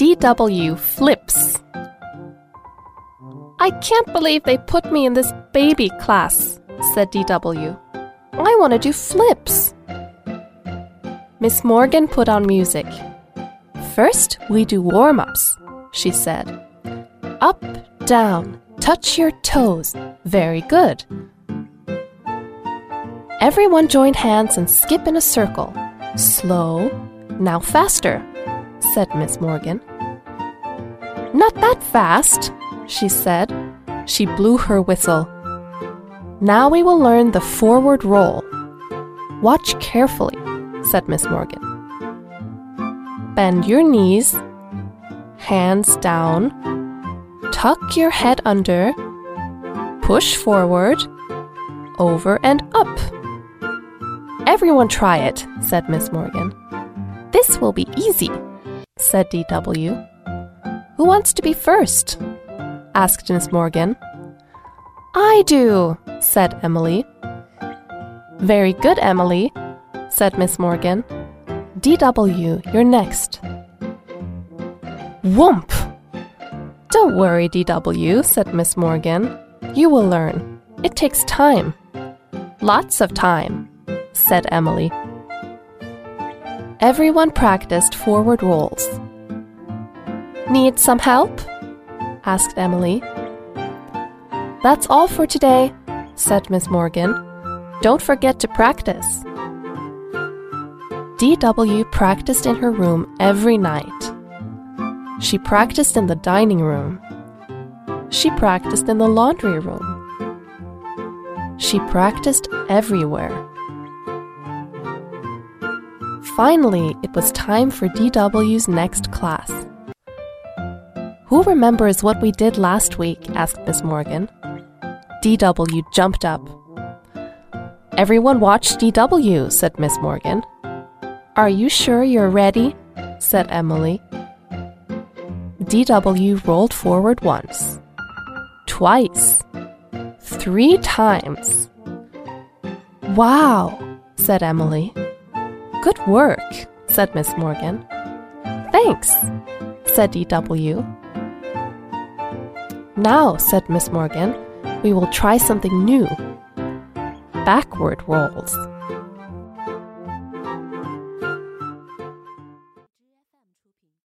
DW flips. I can't believe they put me in this baby class, said DW. I want to do flips. Miss Morgan put on music. First, we do warm ups, she said. Up, down, touch your toes. Very good. Everyone join hands and skip in a circle. Slow, now faster, said Miss Morgan. Not that fast, she said. She blew her whistle. Now we will learn the forward roll. Watch carefully, said Miss Morgan. Bend your knees, hands down, tuck your head under, push forward, over and up. Everyone try it, said Miss Morgan. This will be easy, said DW. Who wants to be first? asked Miss Morgan. I do, said Emily. Very good, Emily, said Miss Morgan. DW, you're next. Whoomp! Don't worry, DW, said Miss Morgan. You will learn. It takes time. Lots of time, said Emily. Everyone practiced forward rolls. Need some help? asked Emily. That's all for today, said Miss Morgan. Don't forget to practice. DW practiced in her room every night. She practiced in the dining room. She practiced in the laundry room. She practiced everywhere. Finally, it was time for DW's next class. Who remembers what we did last week? asked Miss Morgan. DW jumped up. Everyone watched DW, said Miss Morgan. Are you sure you're ready? said Emily. DW rolled forward once, twice, three times. Wow, said Emily. Good work, said Miss Morgan. Thanks, said DW. Now, said Miss Morgan, we will try something new backward rolls.